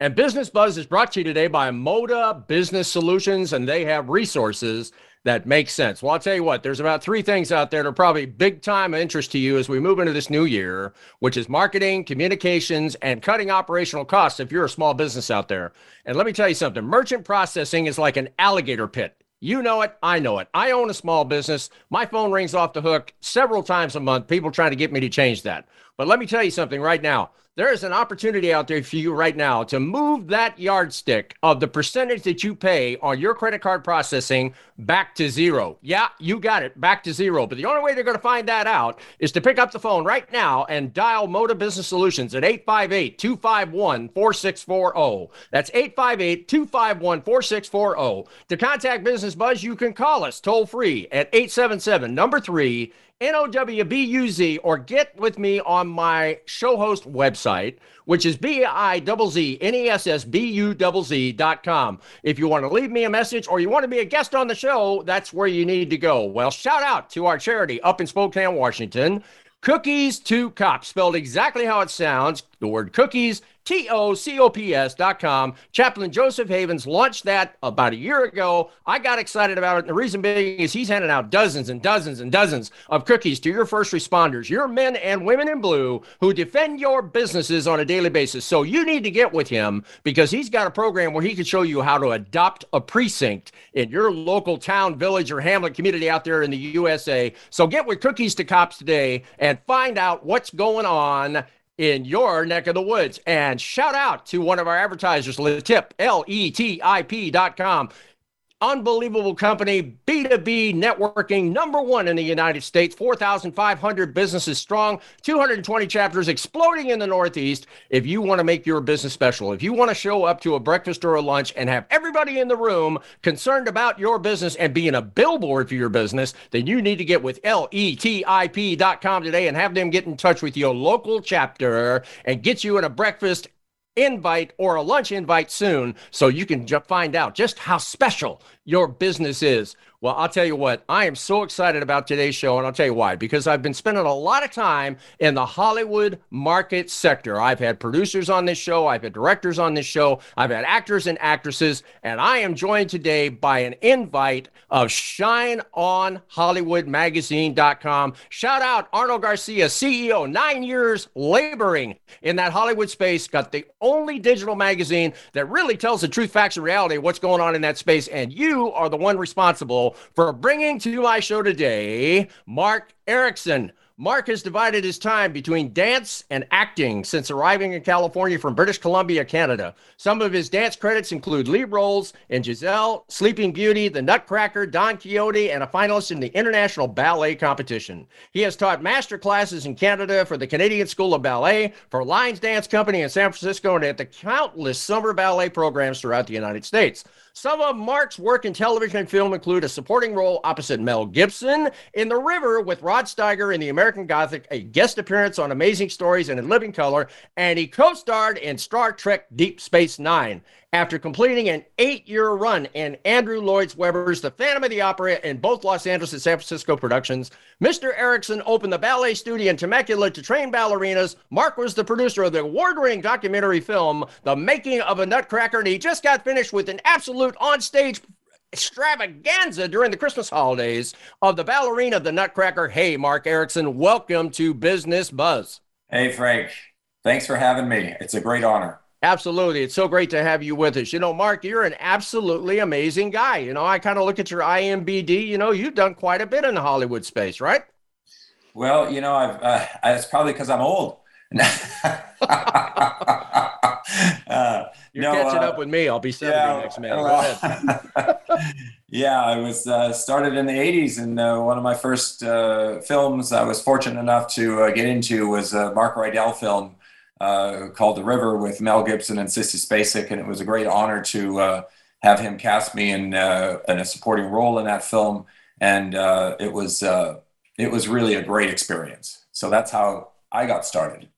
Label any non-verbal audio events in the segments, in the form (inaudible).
And Business Buzz is brought to you today by Moda Business Solutions, and they have resources that make sense. Well, I'll tell you what, there's about three things out there that are probably big time of interest to you as we move into this new year, which is marketing, communications, and cutting operational costs if you're a small business out there. And let me tell you something merchant processing is like an alligator pit. You know it. I know it. I own a small business. My phone rings off the hook several times a month, people trying to get me to change that. But let me tell you something right now. There is an opportunity out there for you right now to move that yardstick of the percentage that you pay on your credit card processing back to zero. Yeah, you got it, back to zero. But the only way they're going to find that out is to pick up the phone right now and dial Moda Business Solutions at 858 251 4640. That's 858 251 4640. To contact Business Buzz, you can call us toll free at 877 number three N O W B U Z, or get with me on my show host website, which is B I Z Z N E S S B U Z Z dot com. If you want to leave me a message or you want to be a guest on the show, that's where you need to go. Well, shout out to our charity up in Spokane, Washington. Cookies to Cops, spelled exactly how it sounds. The word cookies T-O-C-O-P-S dot com. Chaplain Joseph Havens launched that about a year ago. I got excited about it. The reason being is he's handing out dozens and dozens and dozens of cookies to your first responders, your men and women in blue who defend your businesses on a daily basis. So you need to get with him because he's got a program where he can show you how to adopt a precinct in your local town, village, or hamlet community out there in the USA. So get with Cookies to Cops today and find out what's going on in your neck of the woods. And shout out to one of our advertisers, Letip, L E T I P dot com unbelievable company, B2B networking, number one in the United States, 4,500 businesses strong, 220 chapters exploding in the Northeast. If you want to make your business special, if you want to show up to a breakfast or a lunch and have everybody in the room concerned about your business and being a billboard for your business, then you need to get with letip.com today and have them get in touch with your local chapter and get you in a breakfast invite or a lunch invite soon so you can find out just how special your business is. Well, I'll tell you what, I am so excited about today's show, and I'll tell you why. Because I've been spending a lot of time in the Hollywood market sector. I've had producers on this show, I've had directors on this show, I've had actors and actresses, and I am joined today by an invite of ShineOnHollywoodMagazine.com. Shout out Arnold Garcia, CEO, nine years laboring in that Hollywood space, got the only digital magazine that really tells the truth, facts, and reality of what's going on in that space. And you are the one responsible for bringing to my show today Mark Erickson. Mark has divided his time between dance and acting since arriving in California from British Columbia, Canada. Some of his dance credits include lead roles in Giselle, Sleeping Beauty, The Nutcracker, Don Quixote, and a finalist in the International Ballet Competition. He has taught master classes in Canada for the Canadian School of Ballet, for Lines Dance Company in San Francisco, and at the countless summer ballet programs throughout the United States. Some of Mark's work in television and film include a supporting role opposite Mel Gibson in The River with Rod Steiger in The American Gothic, a guest appearance on Amazing Stories and in Living Color, and he co starred in Star Trek Deep Space Nine after completing an eight year run in Andrew Lloyd Webber's The Phantom of the Opera in both Los Angeles and San Francisco productions. Mr. Erickson opened the ballet studio in Temecula to train ballerinas. Mark was the producer of the award winning documentary film, The Making of a Nutcracker, and he just got finished with an absolute onstage extravaganza during the Christmas holidays of the ballerina of the Nutcracker. Hey, Mark Erickson, welcome to Business Buzz. Hey, Frank. Thanks for having me. It's a great honor. Absolutely. It's so great to have you with us. You know, Mark, you're an absolutely amazing guy. You know, I kind of look at your IMBD, you know, you've done quite a bit in the Hollywood space, right? Well, you know, I've, uh, it's probably because I'm old. (laughs) uh, You're no, catching uh, up with me. I'll be 70 yeah, next May. Well, (laughs) yeah, I was uh, started in the 80s, and uh, one of my first uh, films I was fortunate enough to uh, get into was a Mark Rydell film Uh, called The River with Mel Gibson and Sissy Spacek, and it was a great honor to uh, have him cast me in, uh, in a supporting role in that film, and it was it was really a great experience. So that's how I got started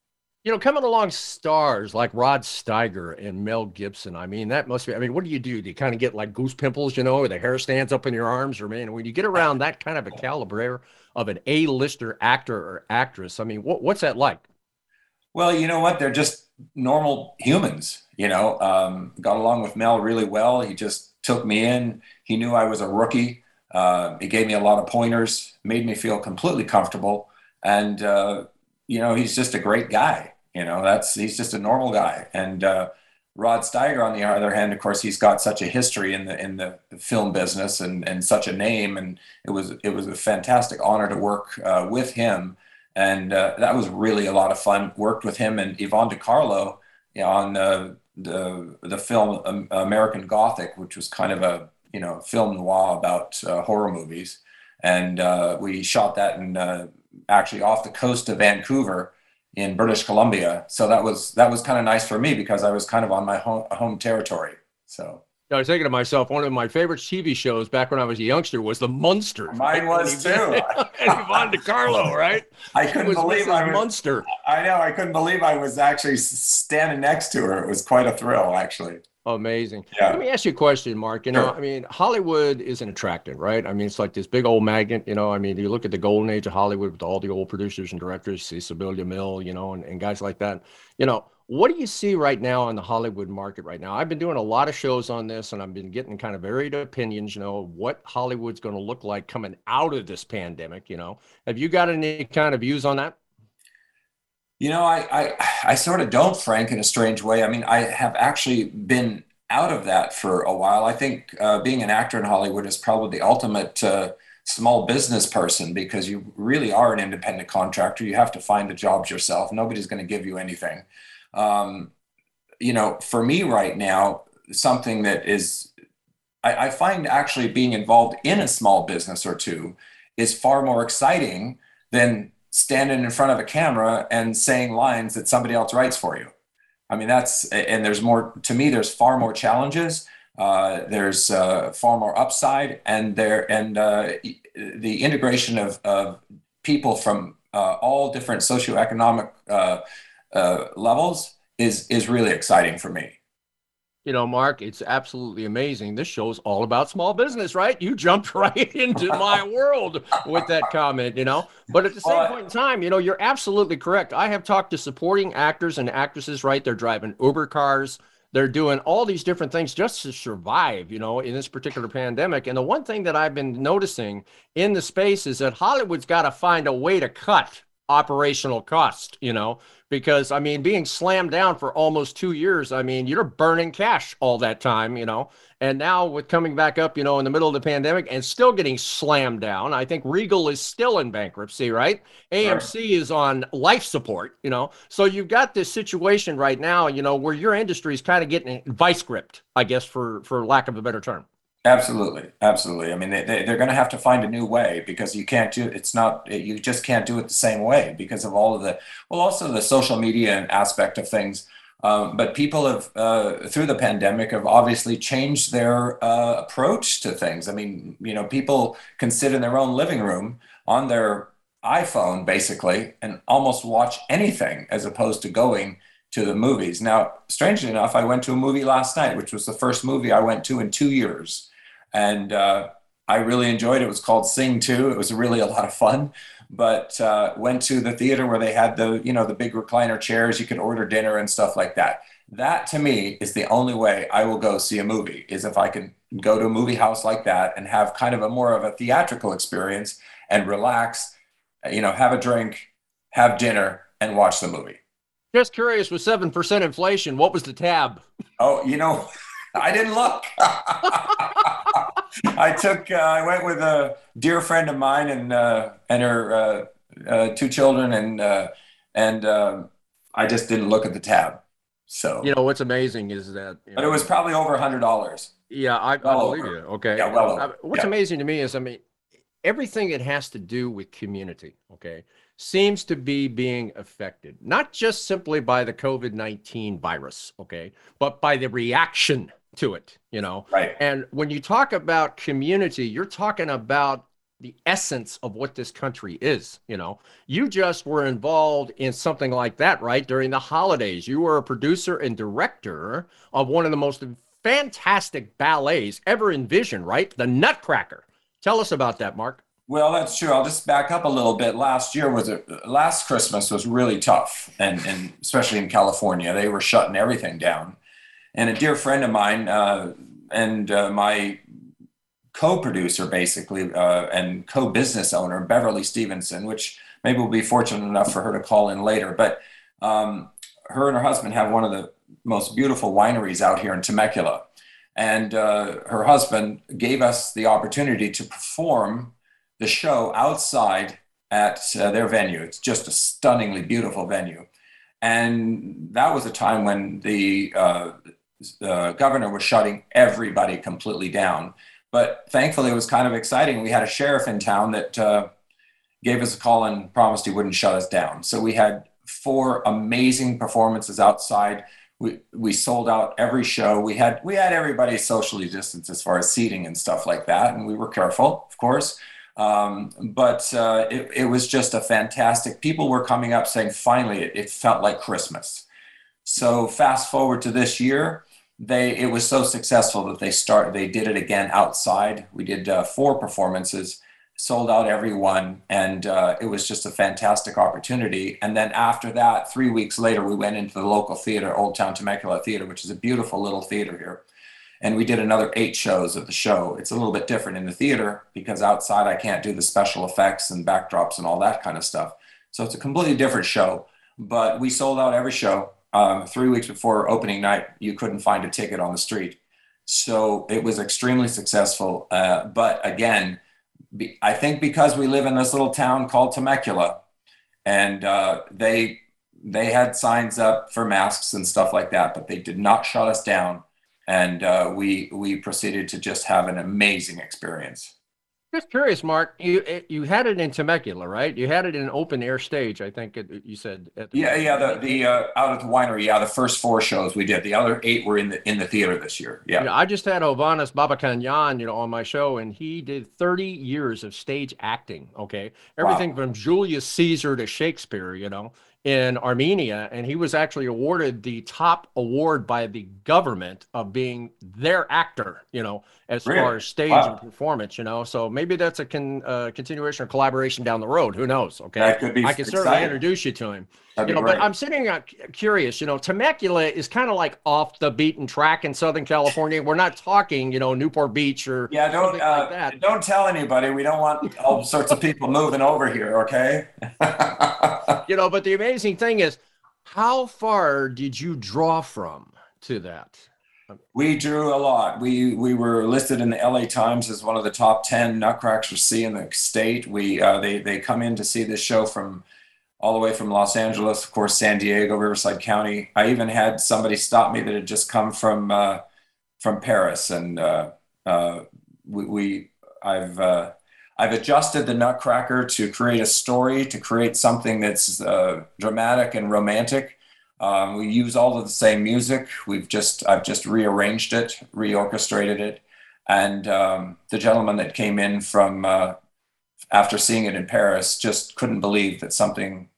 you know, coming along stars like Rod Steiger and Mel Gibson, I mean, that must be, I mean, what do you do? Do you kind of get like goose pimples, you know, or the hair stands up in your arms? Or, man, when you get around that kind of a caliber of an A-lister actor or actress, I mean, what, what's that like? Well, you know what? They're just normal humans, you know. Um, got along with Mel really well. He just took me in. He knew I was a rookie. Uh, he gave me a lot of pointers, made me feel completely comfortable. And, uh, you know, he's just a great guy. You know, that's he's just a normal guy. And uh, Rod Steiger, on the other hand, of course, he's got such a history in the in the film business and and such a name. And it was it was a fantastic honor to work uh, with him. And uh, that was really a lot of fun. Worked with him and Yvonne De Carlo you know, on the the the film um, American Gothic, which was kind of a you know film noir about uh, horror movies. And uh, we shot that in uh, actually off the coast of Vancouver in British Columbia. So that was that was kind of nice for me because I was kind of on my home, home territory. So I was thinking to myself, one of my favorite TV shows back when I was a youngster was The Munster. Mine was (laughs) too. (laughs) and Yvonne De Carlo, right? (laughs) I couldn't believe Mrs. I was, Munster. I know. I couldn't believe I was actually standing next to her. It was quite a thrill, actually. Amazing. Yeah. Let me ask you a question, Mark. You know, sure. I mean, Hollywood is an attractant, right? I mean, it's like this big old magnet. You know, I mean, you look at the golden age of Hollywood with all the old producers and directors, Cecil DeMille, you know, and, and guys like that. You know, what do you see right now in the Hollywood market right now? I've been doing a lot of shows on this and I've been getting kind of varied opinions, you know, what Hollywood's going to look like coming out of this pandemic, you know. Have you got any kind of views on that? You know, I, I, I sort of don't, Frank, in a strange way. I mean, I have actually been out of that for a while. I think uh, being an actor in Hollywood is probably the ultimate uh, small business person because you really are an independent contractor. You have to find the jobs yourself. Nobody's going to give you anything. Um, you know, for me right now, something that is, I, I find actually being involved in a small business or two is far more exciting than standing in front of a camera and saying lines that somebody else writes for you. I mean, that's, and there's more, to me, there's far more challenges. Uh, there's uh, far more upside and there, and uh, the integration of, of people from uh, all different socioeconomic uh, levels is, is really exciting for me you know, Mark, it's absolutely amazing. This show's all about small business, right? You jumped (laughs) right into my (laughs) world with that comment, you know. But at the same point in time, you know, you're absolutely correct. I have talked to supporting actors and actresses, right? They're driving Uber cars, they're doing all these different things just to survive, you know, in this particular pandemic. And the one thing that I've been noticing in the space is that Hollywood's got to find a way to cut operational cost, you know, because I mean, being slammed down for almost two years, I mean, you're burning cash all that time, you know. And now with coming back up, you know, in the middle of the pandemic and still getting slammed down, I think Regal is still in bankruptcy, right? AMC right. is on life support, you know. So you've got this situation right now, you know, where your industry is kind of getting vice gripped, I guess, for for lack of a better term. Absolutely, absolutely. I mean, they, they, are going to have to find a new way because you can't do it's not you just can't do it the same way because of all of the well, also the social media aspect of things. Um, but people have uh, through the pandemic have obviously changed their uh, approach to things. I mean, you know, people can sit in their own living room on their iPhone basically and almost watch anything as opposed to going to the movies. Now, strangely enough, I went to a movie last night, which was the first movie I went to in two years and uh, I really enjoyed it. It was called Sing 2. It was really a lot of fun. But uh, went to the theater where they had the you know the big recliner chairs. You could order dinner and stuff like that. That to me is the only way I will go see a movie. Is if I can go to a movie house like that and have kind of a more of a theatrical experience and relax. You know, have a drink, have dinner, and watch the movie. Just curious, with seven percent inflation, what was the tab? Oh, you know, I didn't look. (laughs) I took. Uh, I went with a dear friend of mine and uh, and her uh, uh two children, and uh, and um, I just didn't look at the tab. So you know what's amazing is that. but it was probably over a hundred dollars. Yeah, I, well I believe over. you. Okay. Yeah, well. What's yeah. amazing to me is, I mean, everything that has to do with community. Okay seems to be being affected, not just simply by the COVID 19 virus, okay, but by the reaction to it, you know? Right. And when you talk about community, you're talking about the essence of what this country is, you know? You just were involved in something like that, right? During the holidays. You were a producer and director of one of the most fantastic ballets ever envisioned, right? The Nutcracker. Tell us about that, Mark. Well, that's true. I'll just back up a little bit. Last year was a, last Christmas was really tough, and, and especially in California, they were shutting everything down. And a dear friend of mine uh, and uh, my co-producer, basically, uh, and co-business owner, Beverly Stevenson, which maybe we'll be fortunate enough for her to call in later. But um, her and her husband have one of the most beautiful wineries out here in Temecula, and uh, her husband gave us the opportunity to perform the show outside at uh, their venue. It's just a stunningly beautiful venue. And that was a time when the, uh, the governor was shutting everybody completely down. But thankfully, it was kind of exciting. We had a sheriff in town that uh, gave us a call and promised he wouldn't shut us down. So we had four amazing performances outside. We, we sold out every show. We had we had everybody socially distanced as far as seating and stuff like that, and we were careful, of course. Um, but uh, it, it, was just a fantastic. People were coming up saying, finally, it, it, felt like Christmas. So fast forward to this year, they it was so successful that they start they did it again outside. We did uh, four performances, sold out every one, and uh, it was just a fantastic opportunity. And then after that, three weeks later, we went into the local theater, Old Town Temecula Theater, which is a beautiful little theater here and we did another eight shows of the show. It's a little bit different in the theater because outside I can't do the special effects and backdrops and all that kind of stuff. So it's a completely different show. But we sold out every show. Um, three weeks before opening night, you couldn't find a ticket on the street. So it was extremely successful. Uh, but again, be, I think because we live in this little town called Temecula, and uh, they they had signs up for masks and stuff like that, but they did not shut us down and uh, we we proceeded to just have an amazing experience. Just curious, Mark. You you had it in Temecula, right? You had it in an open air stage. I think it, you said. yeah, yeah. The the uh, out at the winery. Yeah, the first four shows we did. The other eight were in the in the theater this year. Yeah. You know, I just had Ovanes Babakhanyan, you know, on my show, and he did 30 years of stage acting. Okay, everything wow. from Julius Caesar to Shakespeare. You know, in Armenia, and he was actually awarded the top award by the government of being their actor, you know, as really? far as stage wow. and performance, you know. So maybe that's a con, uh, continuation or collaboration down the road. Who knows? Okay, that could be. I can certainly introduce you to him. That'd you know, but I'm sitting uh, curious. You know, Temecula is kind of like off the beaten track in Southern California. We're not talking, you know, Newport Beach or yeah. Don't uh, like don't tell anybody. We don't want all sorts of people moving over here. Okay. (laughs) you know, but the amazing thing is, how far did you draw from to that? We drew a lot. We we were listed in the LA Times as one of the top ten nutcrackers for see in the state. We uh, they they come in to see this show from all the way from Los Angeles, of course, San Diego, Riverside County. I even had somebody stop me that had just come from uh, from Paris, and uh, uh we, we I've uh, I've adjusted the Nutcracker to create a story, to create something that's uh, dramatic and romantic. Um, we use all of the same music. We've just I've just rearranged it, reorchestrated it, and um, the gentleman that came in from uh, after seeing it in Paris just couldn't believe that something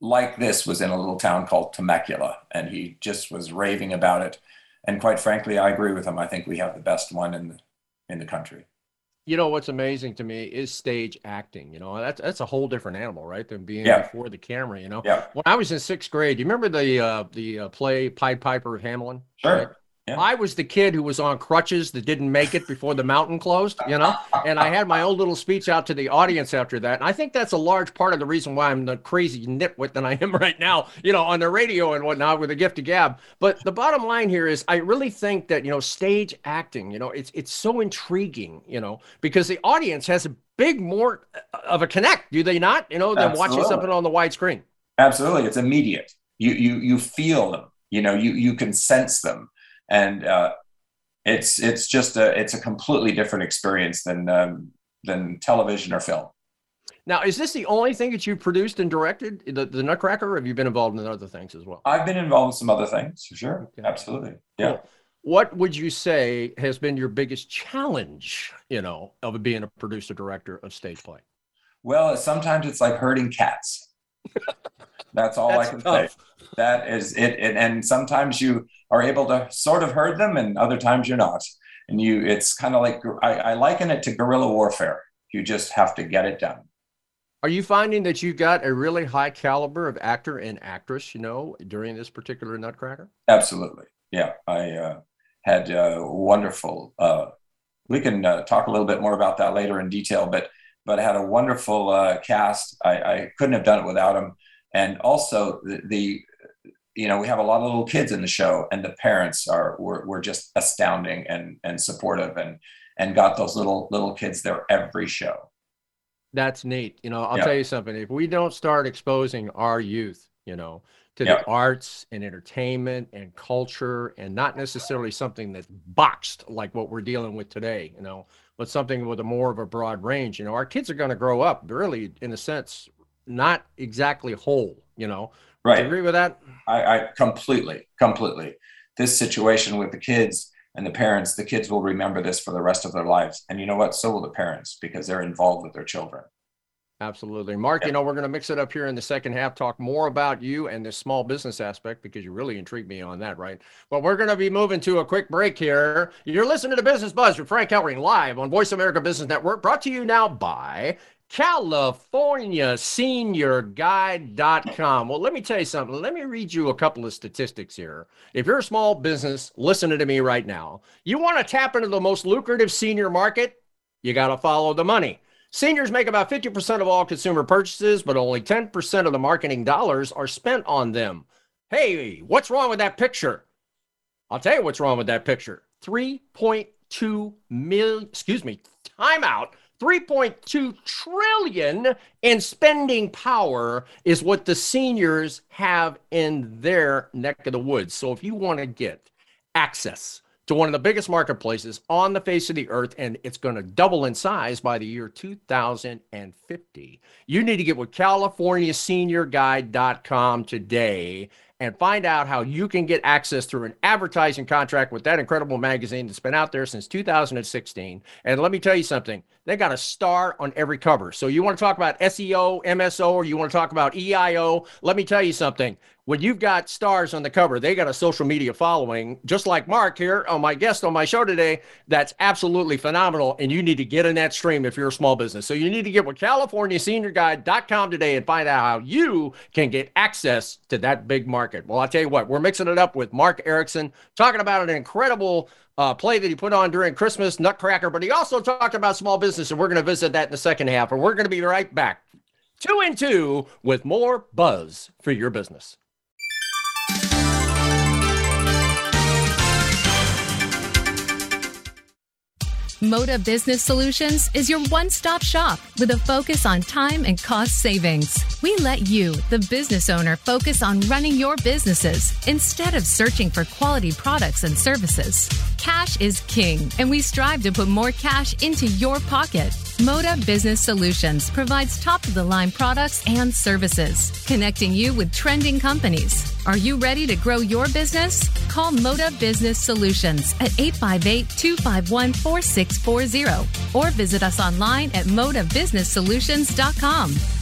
like this was in a little town called Temecula, and he just was raving about it. And quite frankly, I agree with him. I think we have the best one in the in the country you know what's amazing to me is stage acting. You know, that's that's a whole different animal, right? Than being yeah. before the camera. You know, yeah. When I was in sixth grade, you remember the uh, the uh, play Pied Piper of Hamelin? Sure. Right? Yeah. I was the kid who was on crutches that didn't make it before the mountain closed, you know, and I had my own little speech out to the audience after that. And I think that's a large part of the reason why I'm the crazy nitwit that I am (laughs) right now, you know, on the radio and whatnot with a gift of gab. But the bottom line here is I really think that, you know, stage acting, you know, it's it's so intriguing, you know, because the audience has a big more of a connect, do they not? You know, than Absolutely. watching something on the wide screen. Absolutely. It's immediate. You you you feel them, you know, you you can sense them and uh, it's it's just a it's a completely different experience than um, than television or film. Now, is this the only thing that you've produced and directed, the, the Nutcracker, or have you been involved in other things as well? I've been involved in some other things, for sure. Okay. Absolutely. Yeah. Cool. What would you say has been your biggest challenge, you know, of being a producer director of stage play? Well, sometimes it's like herding cats. (laughs) That's all That's I can tough. say. That is it, it. And sometimes you are able to sort of herd them, and other times you're not. And you, it's kind of like I, I liken it to guerrilla warfare. You just have to get it done. Are you finding that you got a really high caliber of actor and actress, you know, during this particular Nutcracker? Absolutely. Yeah. I uh, had uh, wonderful, uh, we can uh, talk a little bit more about that later in detail, but but I had a wonderful uh, cast. I, I, couldn't have done it without them and also the, the, you know we have a lot of little kids in the show and the parents are were, were just astounding and and supportive and and got those little little kids there every show that's neat you know i'll yeah. tell you something if we don't start exposing our youth you know to yeah. the arts and entertainment and culture and not necessarily something that's boxed like what we're dealing with today you know but something with a more of a broad range you know our kids are going to grow up really in a sense not exactly whole, you know. Right. Do you agree with that? I, I completely, completely. This situation with the kids and the parents, the kids will remember this for the rest of their lives. And you know what? So will the parents because they're involved with their children. Absolutely. Mark, yeah. you know, we're going to mix it up here in the second half, talk more about you and the small business aspect because you really intrigued me on that, right? But we're going to be moving to a quick break here. You're listening to Business Buzz with Frank Hellring live on Voice America Business Network, brought to you now by CaliforniaSeniorGuide.com. Well, let me tell you something. Let me read you a couple of statistics here. If you're a small business listening to me right now, you want to tap into the most lucrative senior market, you got to follow the money. Seniors make about 50% of all consumer purchases, but only 10% of the marketing dollars are spent on them. Hey, what's wrong with that picture? I'll tell you what's wrong with that picture. 3.2 million, excuse me, timeout. 3.2 trillion in spending power is what the seniors have in their neck of the woods. So if you want to get access to one of the biggest marketplaces on the face of the earth, and it's going to double in size by the year 2050. You need to get with CaliforniaSeniorGuide.com today and find out how you can get access through an advertising contract with that incredible magazine that's been out there since 2016. And let me tell you something, they got a star on every cover. So you want to talk about SEO, MSO, or you want to talk about EIO? Let me tell you something when you've got stars on the cover, they got a social media following, just like Mark here on my guest on my show today. That's absolutely phenomenal. And you need to get in that stream if you're a small business. So you need to get with CaliforniaSeniorGuide.com today and find out how you can get access to that big market. Well, I'll tell you what, we're mixing it up with Mark Erickson, talking about an incredible uh, play that he put on during Christmas, Nutcracker, but he also talked about small business, and we're going to visit that in the second half. And we're going to be right back. Two and two with more buzz for your business. Moda Business Solutions is your one stop shop with a focus on time and cost savings. We let you, the business owner, focus on running your businesses instead of searching for quality products and services. Cash is king, and we strive to put more cash into your pocket. Moda Business Solutions provides top of the line products and services, connecting you with trending companies. Are you ready to grow your business? Call Moda Business Solutions at 858 251 4640 or visit us online at modabusinesssolutions.com.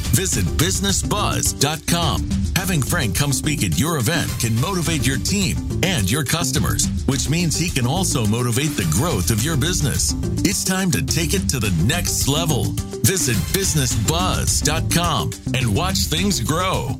Visit businessbuzz.com. Having Frank come speak at your event can motivate your team and your customers, which means he can also motivate the growth of your business. It's time to take it to the next level. Visit businessbuzz.com and watch things grow.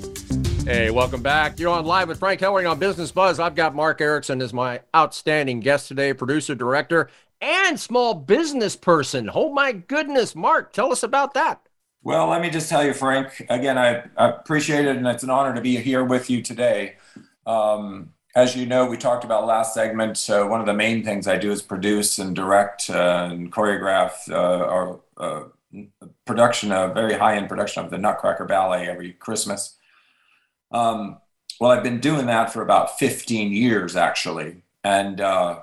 Hey, welcome back. You're on live with Frank Hellring on Business Buzz. I've got Mark Erickson as my outstanding guest today, producer, director, and small business person. Oh my goodness, Mark, tell us about that. Well, let me just tell you, Frank. Again, I, I appreciate it, and it's an honor to be here with you today. Um, as you know, we talked about last segment. So one of the main things I do is produce and direct uh, and choreograph uh, our uh, production, a very high-end production of the Nutcracker Ballet every Christmas. Um, well, I've been doing that for about 15 years, actually. And uh,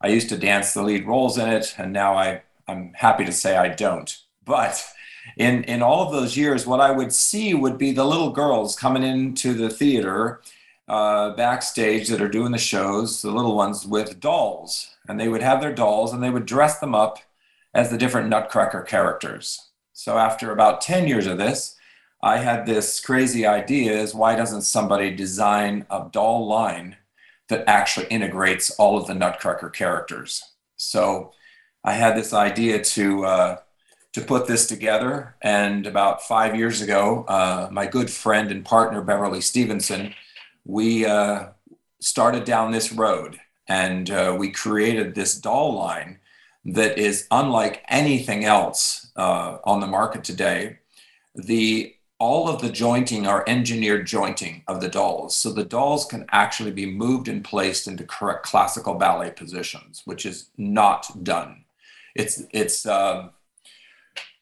I used to dance the lead roles in it, and now I, I'm happy to say I don't. But in, in all of those years, what I would see would be the little girls coming into the theater uh, backstage that are doing the shows, the little ones with dolls. And they would have their dolls and they would dress them up as the different Nutcracker characters. So after about 10 years of this, I had this crazy idea is why doesn't somebody design a doll line that actually integrates all of the Nutcracker characters? So I had this idea to uh, to put this together, and about five years ago, uh, my good friend and partner Beverly Stevenson, we uh, started down this road, and uh, we created this doll line that is unlike anything else uh, on the market today. The all of the jointing are engineered jointing of the dolls. So the dolls can actually be moved and placed into correct classical ballet positions, which is not done. It's, it's, um,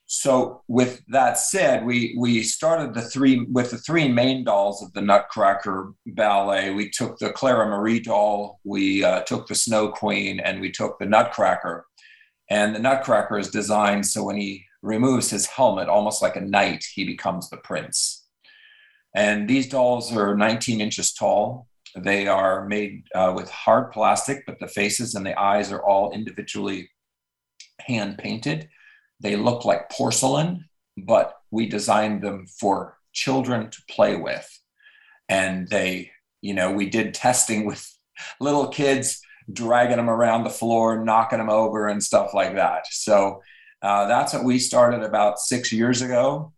so with that said, we, we started the three, with the three main dolls of the Nutcracker ballet. We took the Clara Marie doll, we uh, took the Snow Queen, and we took the Nutcracker. And the Nutcracker is designed so when he removes his helmet, almost like a knight, he becomes the prince. And these dolls are 19 inches tall. They are made uh, with hard plastic, but the faces and the eyes are all individually hand painted. They look like porcelain, but we designed them for children to play with. And they, you know, we did testing with (laughs) little kids, dragging them around the floor, knocking them over, and stuff like that. So uh, that's what we started about six years ago.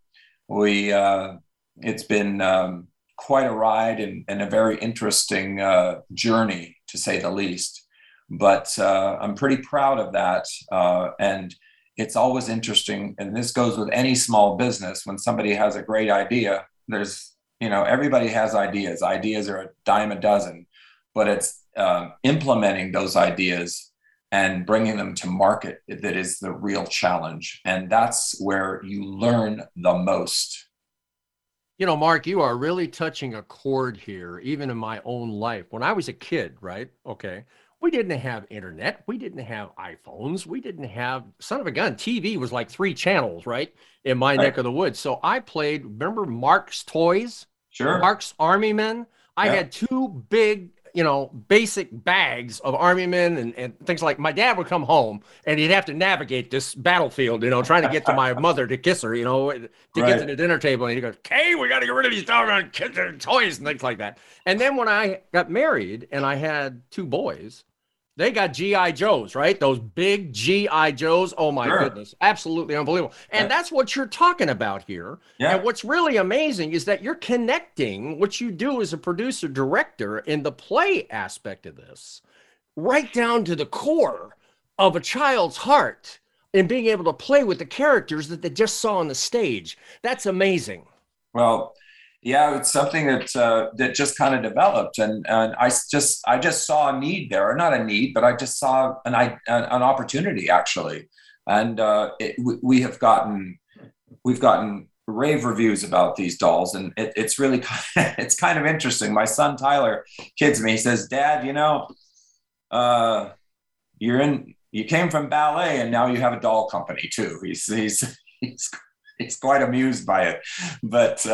We uh, it's been um, quite a ride and, and a very interesting uh, journey to say the least. but uh, I'm pretty proud of that. Uh, and it's always interesting, and this goes with any small business. When somebody has a great idea, there's you know everybody has ideas. Ideas are a dime a dozen, but it's um, implementing those ideas and bringing them to market that is the real challenge, and that's where you learn the most. You know, Mark, you are really touching a chord here, even in my own life. When I was a kid, right? Okay we didn't have internet. We didn't have iPhones. We didn't have son of a gun. TV was like three channels, right? In my right. neck of the woods. So I played, remember Mark's Toys? Sure. Mark's Army Men. I yeah. had two big, you know, basic bags of Army Men and, and things like my dad would come home and he'd have to navigate this battlefield, you know, trying to get to my (laughs) mother to kiss her, you know, to right. get to the dinner table. And he goes, Kay, we got to get rid of these doggone kids and toys and things like that. And then when I got married and I had two boys, they got GI Joes, right? Those big GI Joes. Oh my sure. goodness, absolutely unbelievable. And yeah. that's what you're talking about here. Yeah. And what's really amazing is that you're connecting what you do as a producer director in the play aspect of this, right down to the core of a child's heart and being able to play with the characters that they just saw on the stage. That's amazing. Well, yeah, it's something that uh, that just kind of developed, and and I just I just saw a need there, or not a need, but I just saw an an opportunity actually, and uh, it, we have gotten we've gotten rave reviews about these dolls, and it, it's really (laughs) kind of, it's kind of interesting. My son Tyler kids me. He says, "Dad, you know, uh, you're in you came from ballet, and now you have a doll company too." He's he's (laughs) he's he's quite amused by it, but.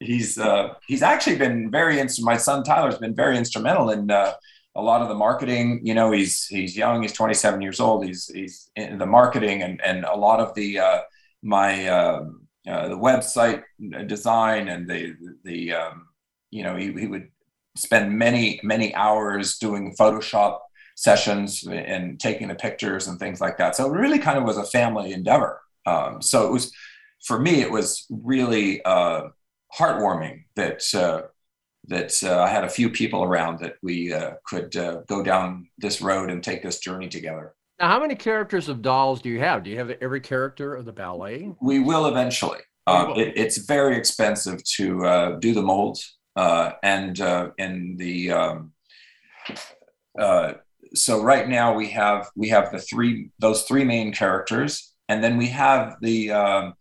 Uh, he's uh, he's actually been very instrumental. My son Tyler's been very instrumental in uh, a lot of the marketing. You know, he's he's young. He's 27 years old. He's he's in the marketing and and a lot of the uh, my um, uh, the website design and the the um, you know he, he would spend many many hours doing Photoshop sessions and taking the pictures and things like that. So it really kind of was a family endeavor. Um, so it was for me, it was really uh, heartwarming that uh, that uh, I had a few people around that we uh, could uh, go down this road and take this journey together. Now, how many characters of dolls do you have? Do you have every character of the ballet? We will eventually. Uh, it, it's very expensive to uh, do the molds, and in the um, so right now we have we have the three those three main characters, and then we have the um,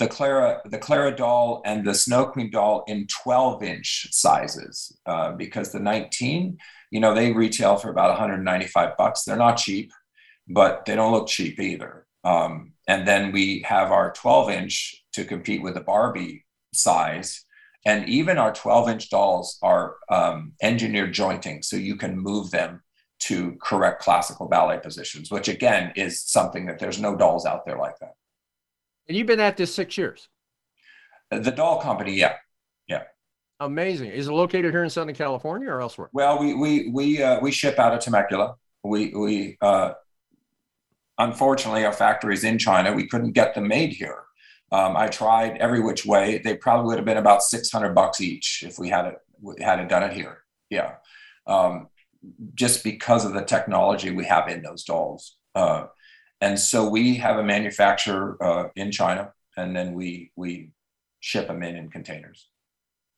the Clara, the Clara doll and the Snow Queen doll in 12 inch sizes uh, because the 19, you know, they retail for about 195 bucks. They're not cheap, but they don't look cheap either. Um, and then we have our 12 inch to compete with the Barbie size. And even our 12 inch dolls are um, engineered jointing, so you can move them to correct classical ballet positions, which again is something that there's no dolls out there like that. And you've been at this six years. The doll company, yeah, yeah. Amazing. Is it located here in Southern California or elsewhere? Well, we we we uh, we ship out of Temecula. We we uh, unfortunately our factory is in China. We couldn't get them made here. Um, I tried every which way. They probably would have been about six hundred bucks each if we had it had it done it here. Yeah, um, just because of the technology we have in those dolls. Uh, and so we have a manufacturer uh, in China, and then we we ship them in in containers.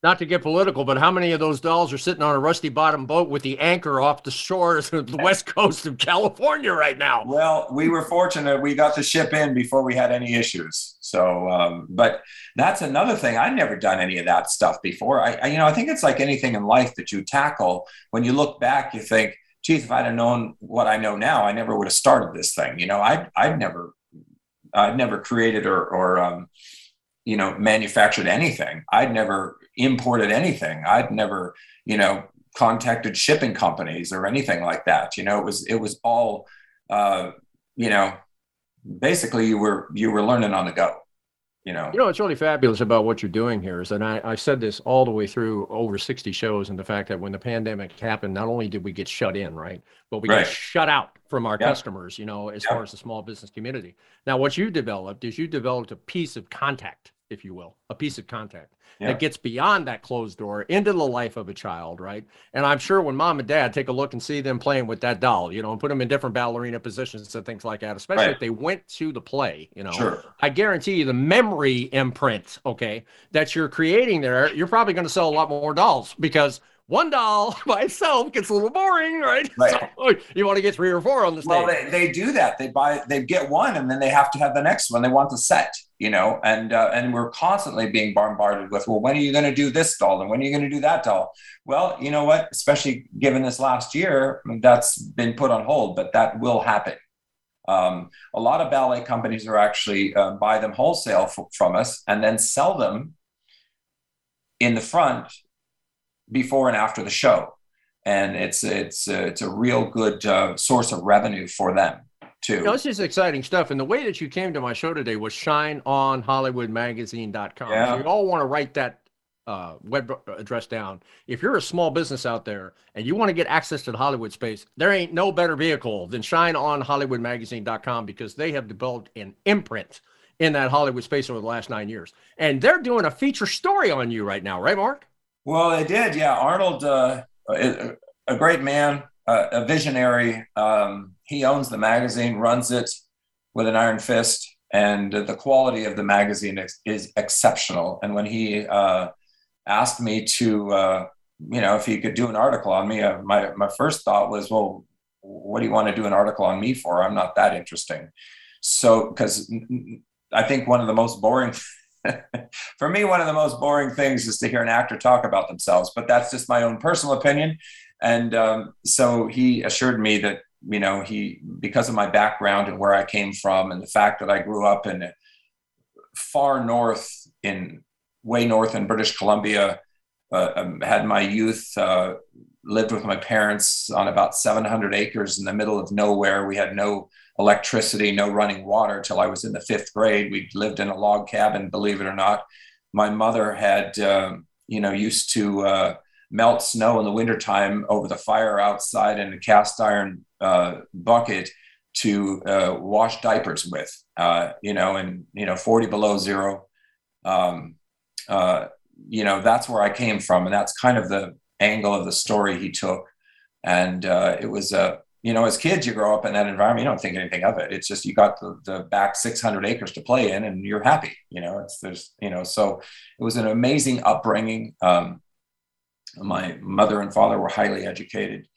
Not to get political, but how many of those dolls are sitting on a rusty bottom boat with the anchor off the shores of the west coast of California right now? Well, we were fortunate; we got to ship in before we had any issues. So, um, but that's another thing. I've never done any of that stuff before. I, I, you know, I think it's like anything in life that you tackle. When you look back, you think, geez, if I'd have known what I know now, I never would have started this thing. You know, I I've never I've never created or or um, you know manufactured anything. I'd never imported anything. I'd never you know contacted shipping companies or anything like that. You know, it was it was all uh, you know basically you were you were learning on the go you know. You know what's really fabulous about what you're doing here is that I, I said this all the way through over 60 shows and the fact that when the pandemic happened not only did we get shut in right but we right. got shut out from our customers you know as far as the small business community. Now what you developed is you developed a piece of contact if you will, a piece of content yeah. that gets beyond that closed door into the life of a child, right? And I'm sure when mom and dad take a look and see them playing with that doll, you know, and put them in different ballerina positions and things like that, especially right. if they went to the play, you know, sure. I guarantee you the memory imprint, okay, that you're creating there, you're probably going to sell a lot more dolls because one doll (laughs) by itself gets a little boring, right? (laughs) right. So you want to get three or four on the stage. Well, they, they do that. They buy, they get one, and then they have to have the next one. They want the set, you know, and uh, and we're constantly being bombarded with, well, when are you going to do this doll, and when are you going to do that doll? Well, you know what? Especially given this last year, that's been put on hold, but that will happen. Um, a lot of ballet companies are actually uh, buy them wholesale f- from us and then sell them in the front before and after the show, and it's it's uh, it's a real good uh, source of revenue for them too. You know, this is exciting stuff, and the way that you came to my show today was shineonhollywoodmagazine.com. Yeah. So you all want to write that uh, web address down. If you're a small business out there and you want to get access to the Hollywood space, there ain't no better vehicle than shineonhollywoodmagazine.com because they have developed an imprint in that Hollywood space over the last nine years. And they're doing a feature story on you right now, right, Mark? Well, they did. Yeah. Arnold, uh, a great man, a visionary. Um, he owns the magazine, runs it with an iron fist, and the quality of the magazine is, is exceptional. And when he uh, asked me to, uh, you know, if he could do an article on me, uh, my, my first thought was, well, what do you want to do an article on me for? I'm not that interesting. So, because I think one of the most boring (laughs) for me, one of the most boring things is to hear an actor talk about themselves, but that's just my own personal opinion. And um, so he assured me that, you know, he, because of my background and where I came from and the fact that I grew up in far north, in way north in British Columbia, uh, um, had my youth, uh, lived with my parents on about 700 acres in the middle of nowhere. We had no electricity, no running water till I was in the fifth grade. We lived in a log cabin, believe it or not. My mother had, uh, you know, used to uh, melt snow in the wintertime over the fire outside in a cast iron uh, bucket to uh, wash diapers with, uh, you know, and, you know, 40 below zero. Um, uh, you know, that's where I came from. And that's kind of the angle of the story he took. And it was a, you know, as kids, you grow up in that environment, you don't think anything of it. It's just you got the, the back 600 acres to play in and you're happy, you know, it's there's, you know, so it was an amazing upbringing. Um, my mother and father were highly educated.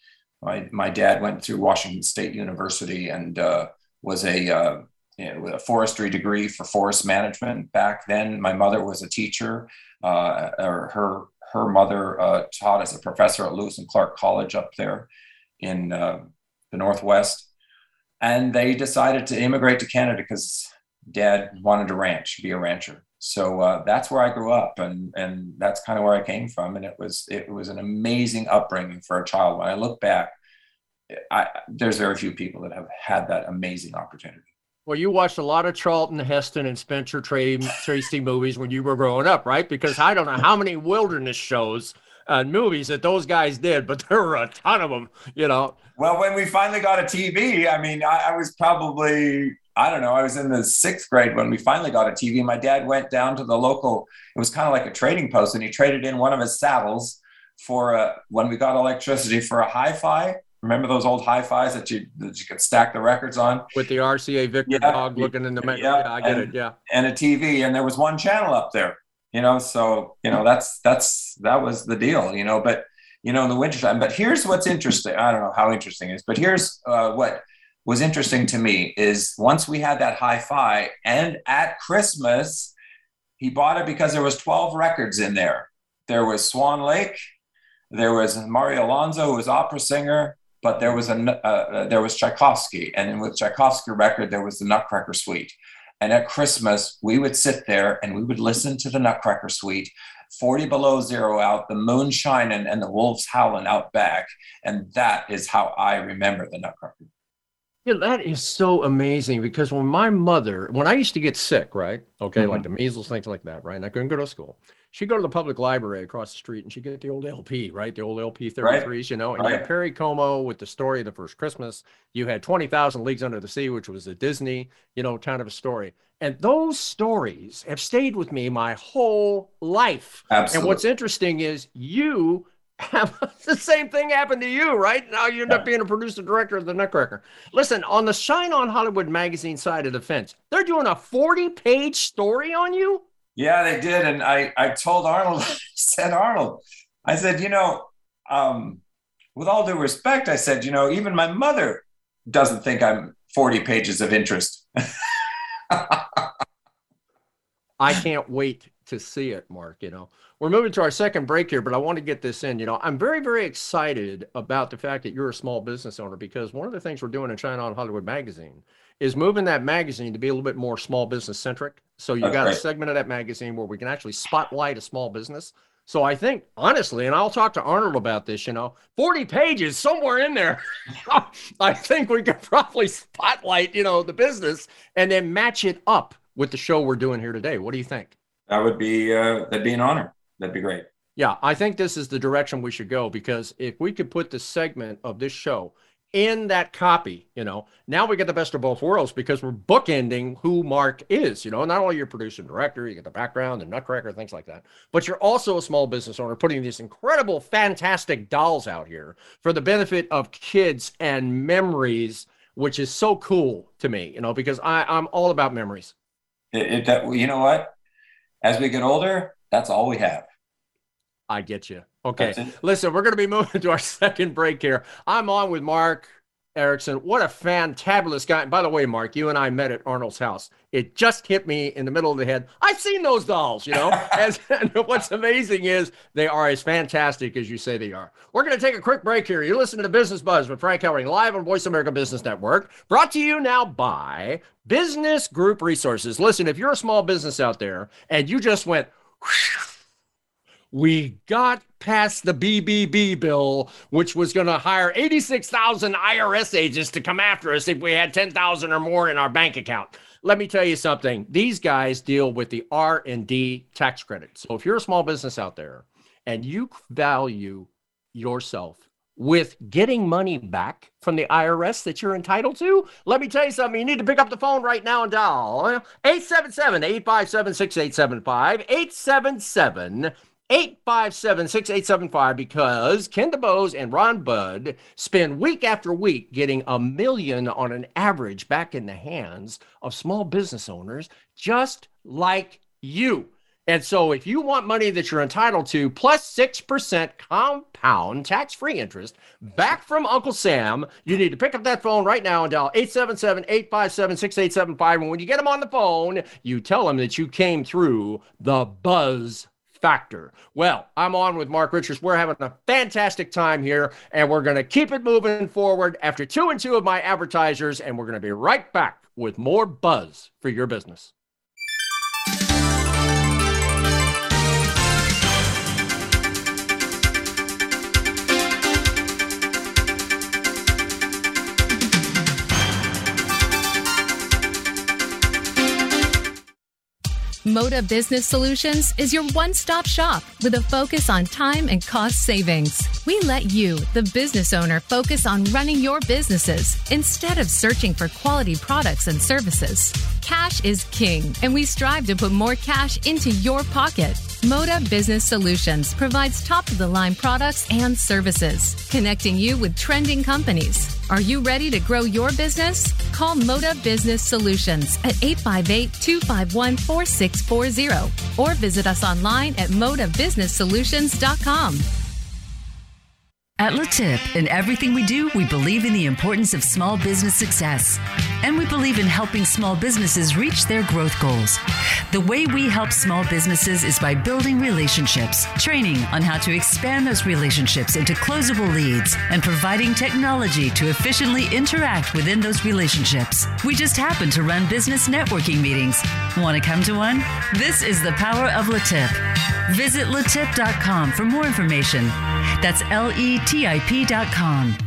My, my dad went through Washington State University and uh, was a, uh, you know, a forestry degree for forest management. Back then, my mother was a teacher, uh, or her her mother uh, taught as a professor at Lewis and Clark College up there in uh, the Northwest. And they decided to immigrate to Canada because dad wanted to ranch, be a rancher. So uh, that's where I grew up, and and that's kind of where I came from. And it was it was an amazing upbringing for a child. When I look back, I, there's very few people that have had that amazing opportunity. Well, you watched a lot of Charlton Heston and Spencer Tracy movies when you were growing up, right? Because I don't know how many wilderness shows and movies that those guys did, but there were a ton of them, you know. Well, when we finally got a TV, I mean, I, I was probably I don't know. I was in the sixth grade when we finally got a TV. My dad went down to the local. It was kind of like a trading post, and he traded in one of his saddles for a, when we got electricity for a hi-fi. Remember those old hi-fis that you that you could stack the records on with the RCA Victor yeah. dog looking in the yeah, yeah I get and, it. Yeah, and a TV, and there was one channel up there. You know, so you know that's that's that was the deal. You know, but you know, in the wintertime. But here's what's interesting. I don't know how interesting it is, but here's uh, what was interesting to me is once we had that hi-fi and at Christmas, he bought it because there was 12 records in there. There was Swan Lake, there was Mario Lanza, who was opera singer, but there was a uh, uh, there was Tchaikovsky, and with Tchaikovsky record there was the Nutcracker Suite. And at Christmas, we would sit there and we would listen to the Nutcracker Suite 40 below zero out, the moon shining, and the wolves howling out back. And that is how I remember the Nutcracker. Yeah, that is so amazing because when my mother, when I used to get sick, right? Okay, mm-hmm. like the measles, things like that, right? And I couldn't go to school. She'd go to the public library across the street and she'd get the old LP, right? The old LP 33s, right. you know, and right. you had Perry Como with the story of the first Christmas. You had 20,000 Leagues Under the Sea, which was a Disney, you know, kind of a story. And those stories have stayed with me my whole life. Absolutely. And what's interesting is you have (laughs) the same thing happened to you, right? Now you end up being a producer director of the Nutcracker. Listen, on the Shine on Hollywood magazine side of the fence, they're doing a 40 page story on you. Yeah, they did. And I, I told Arnold, (laughs) I said, Arnold, I said, you know, um, with all due respect, I said, you know, even my mother doesn't think I'm 40 pages of interest. (laughs) I can't wait to see it, Mark. You know, we're moving to our second break here, but I want to get this in. You know, I'm very, very excited about the fact that you're a small business owner because one of the things we're doing in Shine on Hollywood Magazine is moving that magazine to be a little bit more small business centric. So you got a segment of that magazine where we can actually spotlight a small business. So I think honestly, and I'll talk to Arnold about this, you know, 40 pages somewhere in there. (laughs) I think we could probably spotlight, you know, the business and then match it up with the show we're doing here today. What do you think? That would be uh, that'd be an honor. That'd be great. Yeah, I think this is the direction we should go because if we could put the segment of this show in that copy, you know, now we get the best of both worlds because we're bookending who Mark is. You know, not only your producer and director, you get the background, the Nutcracker, things like that, but you're also a small business owner putting these incredible, fantastic dolls out here for the benefit of kids and memories, which is so cool to me. You know, because I, I'm all about memories. It, it, you know what? As we get older, that's all we have. I get you. Okay. Listen, we're going to be (laughs) moving to our second break here. I'm on with Mark Erickson. What a fantabulous guy. And by the way, Mark, you and I met at Arnold's house. It just hit me in the middle of the head. I've seen those dolls, you know. (laughs) as, and what's amazing is they are as fantastic as you say they are. We're going to take a quick break here. You're listening to Business Buzz with Frank Hellring live on Voice America Business Network, brought to you now by Business Group Resources. Listen, if you're a small business out there and you just went, whoosh, we got past the BBB bill, which was going to hire 86,000 IRS agents to come after us if we had 10,000 or more in our bank account. Let me tell you something. These guys deal with the R&D tax credit. So if you're a small business out there and you value yourself with getting money back from the IRS that you're entitled to, let me tell you something. You need to pick up the phone right now and dial 877 857 6875. 877 857 6875 because Ken DuBose and Ron Budd spend week after week getting a million on an average back in the hands of small business owners just like you. And so, if you want money that you're entitled to, plus 6% compound tax free interest back from Uncle Sam, you need to pick up that phone right now and dial 877 857 6875. And when you get them on the phone, you tell them that you came through the Buzz factor. Well, I'm on with Mark Richards. We're having a fantastic time here, and we're going to keep it moving forward after two and two of my advertisers, and we're going to be right back with more buzz for your business. Moda Business Solutions is your one stop shop with a focus on time and cost savings. We let you, the business owner, focus on running your businesses instead of searching for quality products and services. Cash is king, and we strive to put more cash into your pocket. Moda Business Solutions provides top of the line products and services, connecting you with trending companies. Are you ready to grow your business? Call Moda Business Solutions at 858 251 4640 or visit us online at modabusinesssolutions.com. At LeTip, in everything we do, we believe in the importance of small business success. And we believe in helping small businesses reach their growth goals. The way we help small businesses is by building relationships, training on how to expand those relationships into closable leads, and providing technology to efficiently interact within those relationships. We just happen to run business networking meetings. Want to come to one? This is the power of LeTip. Visit letip.com for more information. That's L E T I P.com.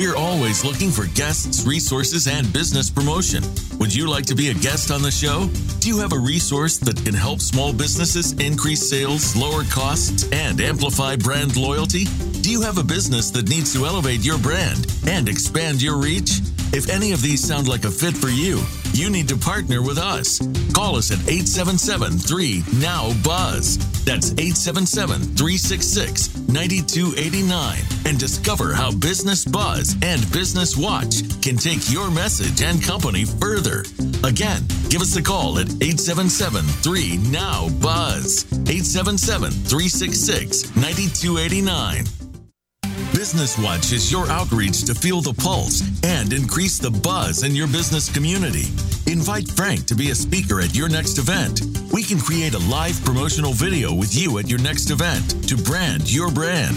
We're always looking for guests, resources, and business promotion. Would you like to be a guest on the show? Do you have a resource that can help small businesses increase sales, lower costs, and amplify brand loyalty? Do you have a business that needs to elevate your brand and expand your reach? If any of these sound like a fit for you, you need to partner with us. Call us at 877 3 NOW BUZZ. That's 877 366 9289 and discover how Business Buzz and Business Watch can take your message and company further. Again, give us a call at 877 3 NOW BUZZ. 877 366 9289. Business Watch is your outreach to feel the pulse and increase the buzz in your business community. Invite Frank to be a speaker at your next event. We can create a live promotional video with you at your next event to brand your brand.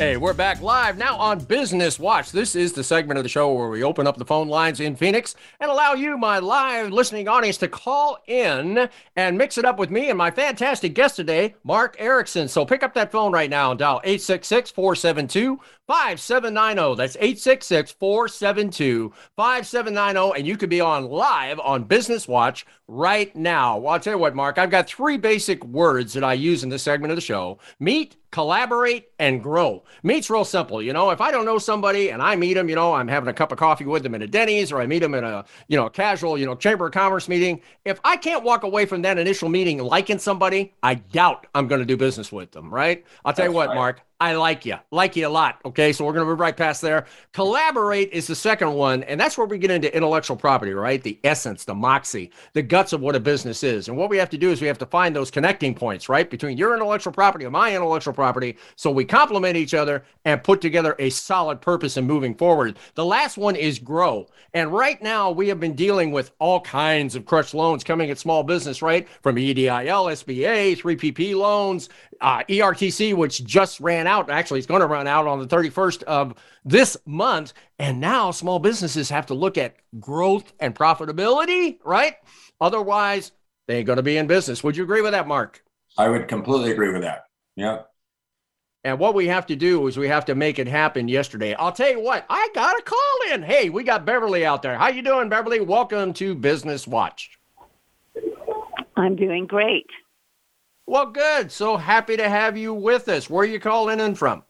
Hey, we're back live now on Business Watch. This is the segment of the show where we open up the phone lines in Phoenix and allow you, my live listening audience, to call in and mix it up with me and my fantastic guest today, Mark Erickson. So pick up that phone right now and dial 866 472 5790. That's 866 472 5790. And you could be on live on Business Watch right now. Well, I'll tell you what, Mark, I've got three basic words that I use in this segment of the show meet, collaborate, and grow. Meet's real simple. You know, if I don't know somebody and I meet them, you know, I'm having a cup of coffee with them in a Denny's or I meet them in a, you know, casual, you know, Chamber of Commerce meeting. If I can't walk away from that initial meeting liking somebody, I doubt I'm going to do business with them, right? I'll tell That's you what, right. Mark, I like you, like you a lot. Okay, so we're going to move right past there. Collaborate is the second one, and that's where we get into intellectual property, right? The essence, the moxie, the guts of what a business is. And what we have to do is we have to find those connecting points, right, between your intellectual property and my intellectual property, so we complement each other and put together a solid purpose in moving forward. The last one is grow, and right now we have been dealing with all kinds of crushed loans coming at small business, right, from EIDL, SBA, 3PP loans, uh, ERTC, which just ran out. Actually, it's going to run out on the 31st of this month. And now small businesses have to look at growth and profitability, right? Otherwise, they ain't going to be in business. Would you agree with that, Mark? I would completely agree with that. Yeah. And what we have to do is we have to make it happen yesterday. I'll tell you what, I got a call in. Hey, we got Beverly out there. How you doing, Beverly? Welcome to Business Watch. I'm doing great. Well, good. So happy to have you with us. Where are you calling in from?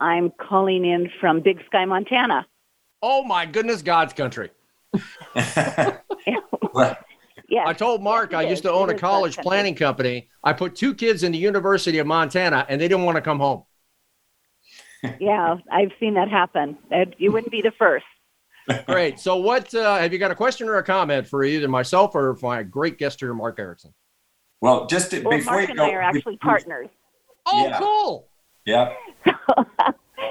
I'm calling in from Big Sky, Montana. Oh my goodness, God's country. (laughs) yeah. I told Mark I used to own a college planning company. I put two kids in the University of Montana and they didn't want to come home. yeah, I've seen that happen. You wouldn't be the first. Great. So, what uh, have you got a question or a comment for either myself or for my great guest here, Mark Erickson? Well, just to, well, before Mark you go, and I are actually partners. Oh, yeah. cool. Yeah. (laughs)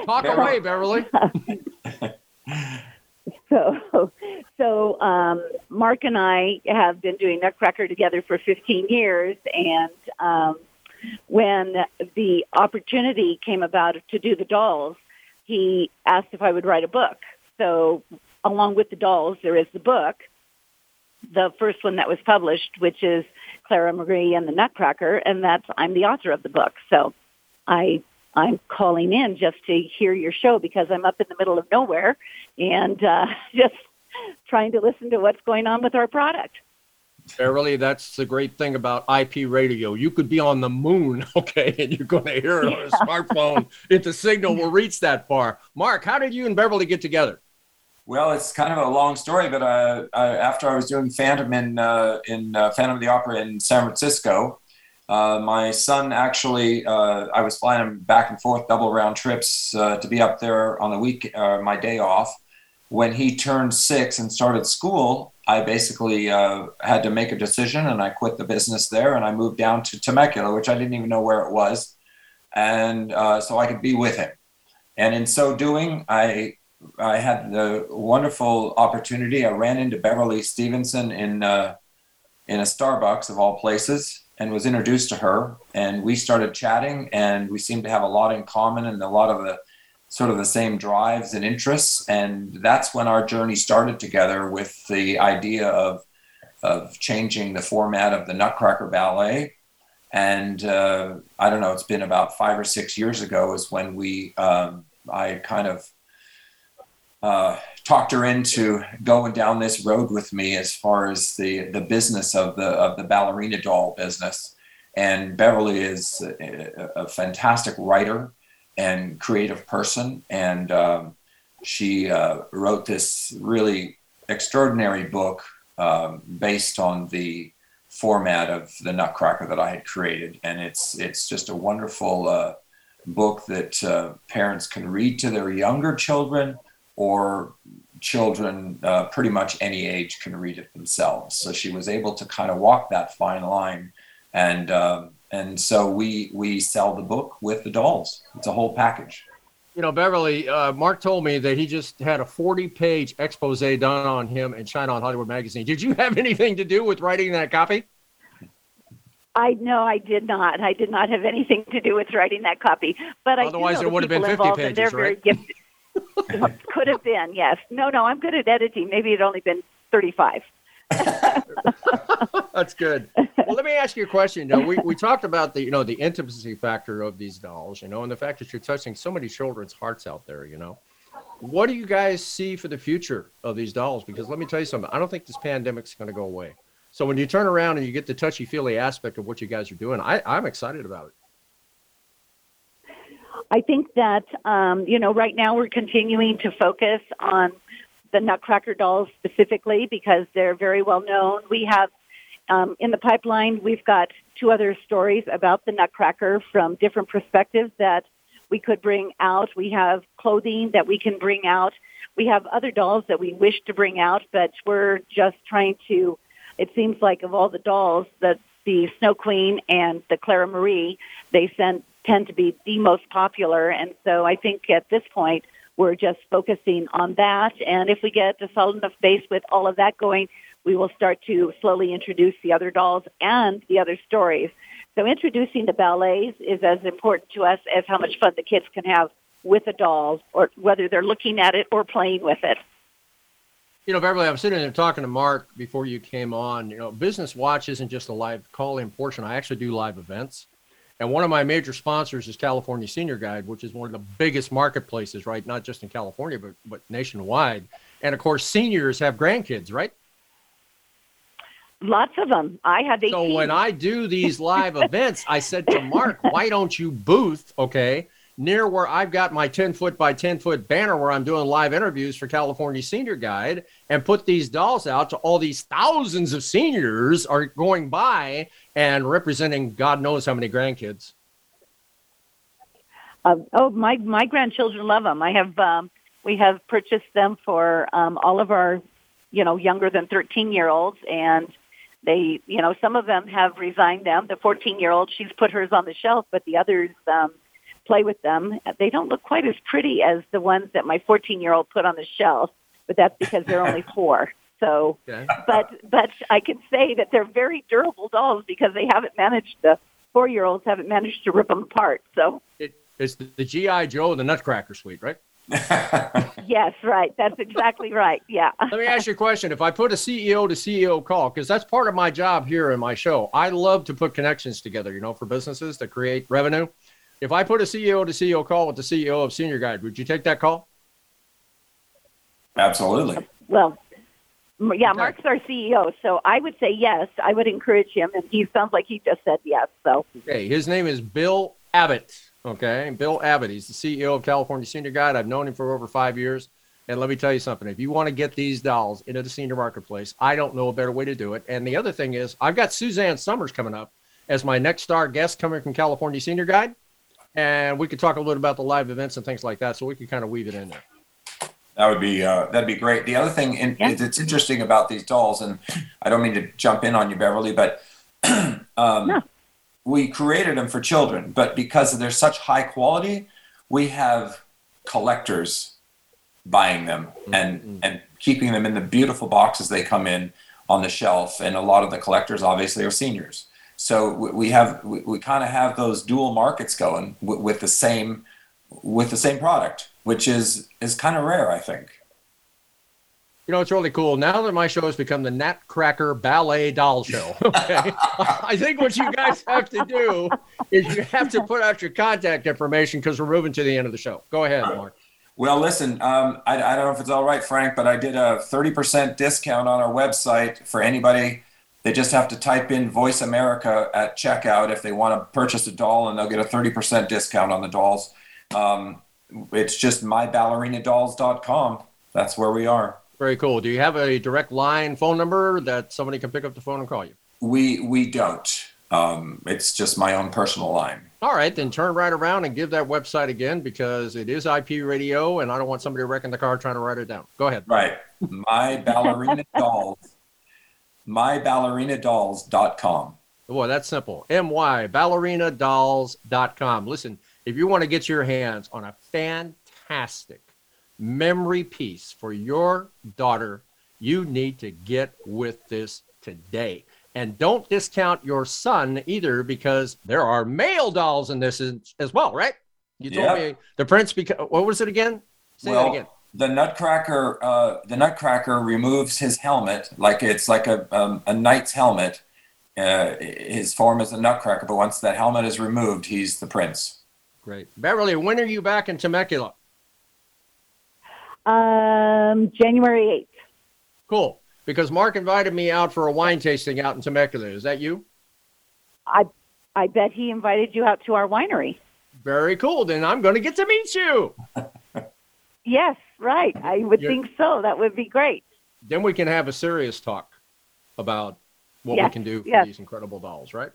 Talk away, Beverly. (laughs) so, so um, Mark and I have been doing Nutcracker together for 15 years, and um, when the opportunity came about to do the dolls, he asked if I would write a book. So, along with the dolls, there is the book, the first one that was published, which is Clara Marie and the Nutcracker, and that's I'm the author of the book. So I I'm calling in just to hear your show because I'm up in the middle of nowhere and uh, (laughs) just trying to listen to what's going on with our product. Beverly, that's the great thing about IP radio. You could be on the moon, (laughs) okay, and you're going to hear it on a smartphone if the signal will reach that far. Mark, how did you and Beverly get together? Well, it's kind of a long story, but uh, I, after I was doing Phantom in uh, in uh, Phantom of the Opera in San Francisco, uh, my son actually uh, I was flying him back and forth double round trips uh, to be up there on the week my day off. When he turned six and started school, I basically had to make a decision, and I quit the business there, and I moved down to Temecula, which I didn't even know where it was, and so I could be with him. And in so doing, I I had the wonderful opportunity. I ran into Beverly Stevenson in uh, in a Starbucks of all places, and was introduced to her. And we started chatting, and we seemed to have a lot in common and a lot of the sort of the same drives and interests. And that's when our journey started together with the idea of of changing the format of the Nutcracker Ballet. And uh, I don't know, it's been about five or six years ago is when we um, I kind of uh, talked her into going down this road with me as far as the the business of the of the ballerina doll business. And Beverly is a, a fantastic writer and creative person, and um, she uh, wrote this really extraordinary book um, based on the format of the Nutcracker that I had created, and it's it's just a wonderful uh, book that uh, parents can read to their younger children or children uh, pretty much any age can read it themselves. So she was able to kind of walk that fine line, and um, and so we we sell the book with the dolls. It's a whole package. You know, Beverly, uh, Mark told me that he just had a 40 page expose done on him in Shine on Hollywood Magazine. Did you have (laughs) anything to do with writing that copy? I no, I did not. I did not have anything to do with writing that copy. But otherwise, I there would have been 50 pages, they're right? Very gifted. (laughs) Could have been, yes. No, no, I'm good at editing. Maybe it'd only been 35. (laughs) That's good. Well, let me ask you a question. Know, we, we talked about the you know the intimacy factor of these dolls, you know, and the fact that you're touching so many children's hearts out there, you know. What do you guys see for the future of these dolls? Because let me tell you something. I don't think this pandemic's going to go away. So when you turn around and you get the touchy feely aspect of what you guys are doing, I, I'm excited about it. I think that, um, you know, right now we're continuing to focus on the Nutcracker dolls specifically because they're very well known. We have um, in the pipeline, we've got two other stories about the Nutcracker from different perspectives that we could bring out. We have clothing that we can bring out. We have other dolls that we wish to bring out, but we're just trying to. It seems like of all the dolls, that the Snow Queen and the Clara Marie, they sent tend to be the most popular. And so I think at this point, we're just focusing on that. And if we get a solid enough base with all of that going, we will start to slowly introduce the other dolls and the other stories. So introducing the ballets is as important to us as how much fun the kids can have with the dolls or whether they're looking at it or playing with it. You know, Beverly, I'm sitting there talking to Mark before you came on. You know, Business Watch isn't just a live call-in portion. I actually do live events. And one of my major sponsors is California Senior Guide, which is one of the biggest marketplaces, right? Not just in California, but, but nationwide. And of course, seniors have grandkids, right? Lots of them. I had 18. So when I do these live (laughs) events, I said to Mark, why don't you booth, okay, near where I've got my 10 foot by 10 foot banner where I'm doing live interviews for California Senior Guide and put these dolls out to all these thousands of seniors are going by and representing God knows how many grandkids. Uh, oh, my my grandchildren love them. I have um, we have purchased them for um, all of our, you know, younger than 13 year olds, and they, you know, some of them have resigned them. The 14 year old, she's put hers on the shelf, but the others um, play with them. They don't look quite as pretty as the ones that my 14 year old put on the shelf, but that's because they're only (laughs) four. So, okay. but but I can say that they're very durable dolls because they haven't managed the four year olds haven't managed to rip them apart. So it, it's the, the GI Joe and the Nutcracker suite, right? (laughs) yes, right. That's exactly right. Yeah. Let me ask you a question. If I put a CEO to CEO call, because that's part of my job here in my show, I love to put connections together, you know, for businesses to create revenue. If I put a CEO to CEO call with the CEO of Senior Guide, would you take that call? Absolutely. Well, yeah, Mark's our CEO, so I would say yes. I would encourage him, and he sounds like he just said yes. So okay, his name is Bill Abbott. Okay, Bill Abbott. He's the CEO of California Senior Guide. I've known him for over five years. And let me tell you something. If you want to get these dolls into the senior marketplace, I don't know a better way to do it. And the other thing is, I've got Suzanne Somers coming up as my next star guest coming from California Senior Guide. And we could talk a little bit about the live events and things like that. So we could kind of weave it in there. That would be uh, that'd be great. The other thing in, yeah. that's interesting about these dolls, and I don't mean to jump in on you, Beverly, but (clears throat) um, no. we created them for children, but because they're such high quality, we have collectors buying them mm-hmm. and and keeping them in the beautiful boxes they come in on the shelf. And a lot of the collectors obviously are seniors, so we have we, we kind of have those dual markets going with, with the same with the same product which is is kind of rare, I think. You know, it's really cool. Now that my show has become the Nutcracker Ballet Doll Show, (laughs) okay, I think what you guys have to do is you have to put out your contact information because we're moving to the end of the show. Go ahead, Mark. Well, listen, um, I, I, don't know if it's all right, Frank, but I did a 30% discount on our website for anybody. They just have to type in Voice America at checkout if they want to purchase a doll, and they'll get a 30% discount on the dolls. Um, it's just myballerinadolls.com. That's where we are. Very cool. Do you have a direct line phone number that somebody can pick up the phone and call you? We we don't. Um, it's just my own personal line. All right, then turn right around and give that website again because it is IP radio, and I don't want somebody wrecking the car trying to write it down. Go ahead. Right, my ballerina (laughs) dolls, myballerinadolls.com. Boy, that's simple. My ballerinadolls.com. Listen, if you want to get your hands on a fantastic memory piece for your daughter, you need to get with this today. And don't discount your son either because there are male dolls in this as well, right? You told yep. me the prince because what was it again? Say well, that again. The Nutcracker, uh, the Nutcracker removes his helmet like it's like a um, a knight's helmet. Uh, his form is a Nutcracker, but once that helmet is removed, he's the prince. Great. Beverly, when are you back in Temecula? Um, January 8th. Cool. Because Mark invited me out for a wine tasting out in Temecula. Is that you? I I bet he invited you out to our winery. Very cool. Then I'm going to get to meet you. (laughs) yes, right. I would You're, think so. That would be great. Then we can have a serious talk about what yes, we can do for yes. these incredible dolls, right?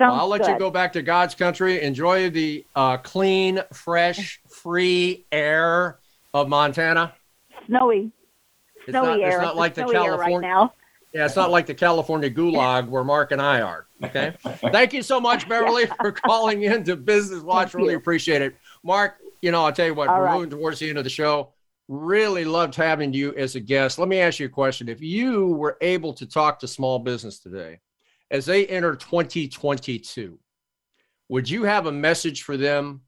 Well, I'll let good. you go back to God's country. Enjoy the uh, clean, fresh, free air of Montana. Snowy. It's snowy not, air. It's not like the California. Right now. Yeah, it's not like the California gulag where Mark and I are. Okay. (laughs) Thank you so much, Beverly, for calling in to Business Watch. Thank really you. appreciate it. Mark, you know, I'll tell you what, All we're right. moving towards the end of the show. Really loved having you as a guest. Let me ask you a question. If you were able to talk to small business today, as they enter 2022, would you have a message for them?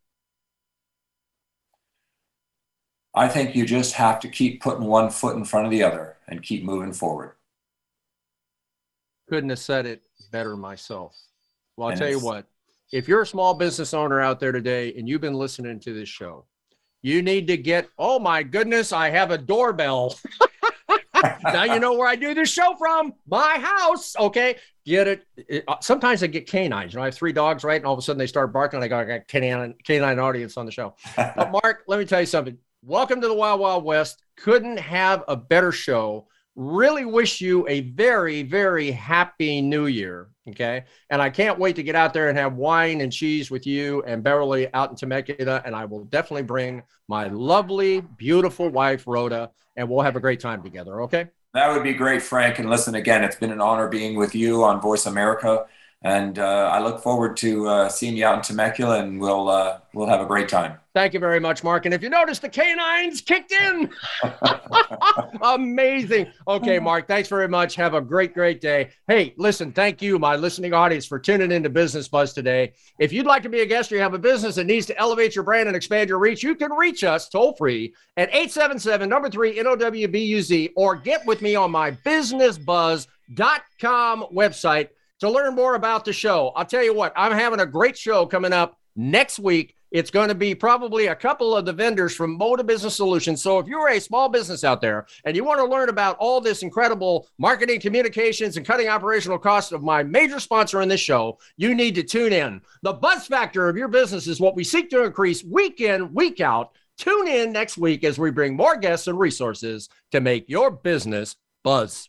I think you just have to keep putting one foot in front of the other and keep moving forward. Couldn't have said it better myself. Well, I'll and tell you what, if you're a small business owner out there today and you've been listening to this show, you need to get, oh my goodness, I have a doorbell. (laughs) now you know where I do this show from. My house. Okay. Get it. it uh, sometimes I get canines. You know, I have three dogs, right? And all of a sudden they start barking. And I got a canine, canine audience on the show. (laughs) but Mark, let me tell you something. Welcome to the Wild Wild West. Couldn't have a better show. Really wish you a very, very happy new year. Okay. And I can't wait to get out there and have wine and cheese with you and Beverly out in Temecula. And I will definitely bring my lovely, beautiful wife, Rhoda, and we'll have a great time together. Okay. That would be great, Frank. And listen, again, it's been an honor being with you on Voice America. And uh, I look forward to uh, seeing you out in Temecula, and we'll uh, we'll have a great time. Thank you very much, Mark. And if you notice, the canines kicked in. (laughs) Amazing. Okay, Mark. Thanks very much. Have a great, great day. Hey, listen. Thank you, my listening audience, for tuning into Business Buzz today. If you'd like to be a guest or you have a business that needs to elevate your brand and expand your reach, you can reach us toll free at 877 number three NOWBUZ or get with me on my businessbuzz.com website to learn more about the show. I'll tell you what, I'm having a great show coming up next week. It's going to be probably a couple of the vendors from Moda Business Solutions. So if you're a small business out there and you want to learn about all this incredible marketing, communications, and cutting operational costs of my major sponsor in this show, you need to tune in. The buzz factor of your business is what we seek to increase week in, week out Tune in next week as we bring more guests and resources to make your business buzz.